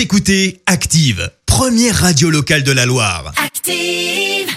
Vous écoutez Active, première radio locale de la Loire. Active.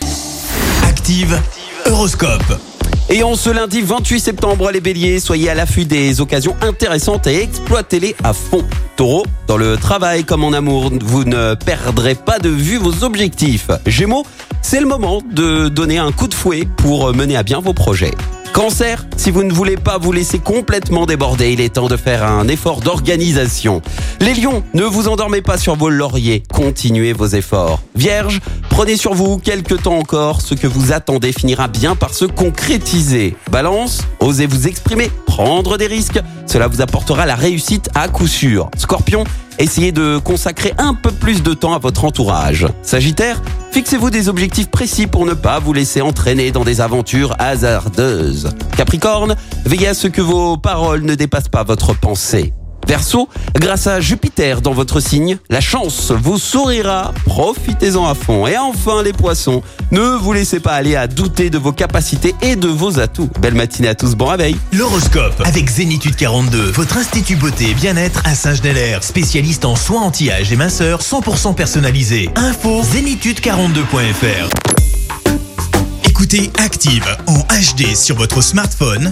Active, Horoscope. Et en ce lundi 28 septembre, les béliers, soyez à l'affût des occasions intéressantes et exploitez-les à fond. Taureau, dans le travail comme en amour, vous ne perdrez pas de vue vos objectifs. Gémeaux, c'est le moment de donner un coup de fouet pour mener à bien vos projets. Cancer, si vous ne voulez pas vous laisser complètement déborder, il est temps de faire un effort d'organisation. Les lions, ne vous endormez pas sur vos lauriers, continuez vos efforts. Vierge, prenez sur vous quelques temps encore, ce que vous attendez finira bien par se concrétiser. Balance, osez vous exprimer, prendre des risques, cela vous apportera la réussite à coup sûr. Scorpion, essayez de consacrer un peu plus de temps à votre entourage. Sagittaire, fixez-vous des objectifs précis pour ne pas vous laisser entraîner dans des aventures hasardeuses. Capricorne, veillez à ce que vos paroles ne dépassent pas votre pensée. Verseau, grâce à Jupiter dans votre signe, la chance vous sourira, profitez-en à fond. Et enfin les poissons, ne vous laissez pas aller à douter de vos capacités et de vos atouts. Belle matinée à tous, bon réveil L'horoscope avec Zénitude 42, votre institut beauté et bien-être à Saint-Genélaire, spécialiste en soins anti-âge et minceur 100% personnalisé. Info zénitude42.fr. Écoutez Active en HD sur votre smartphone,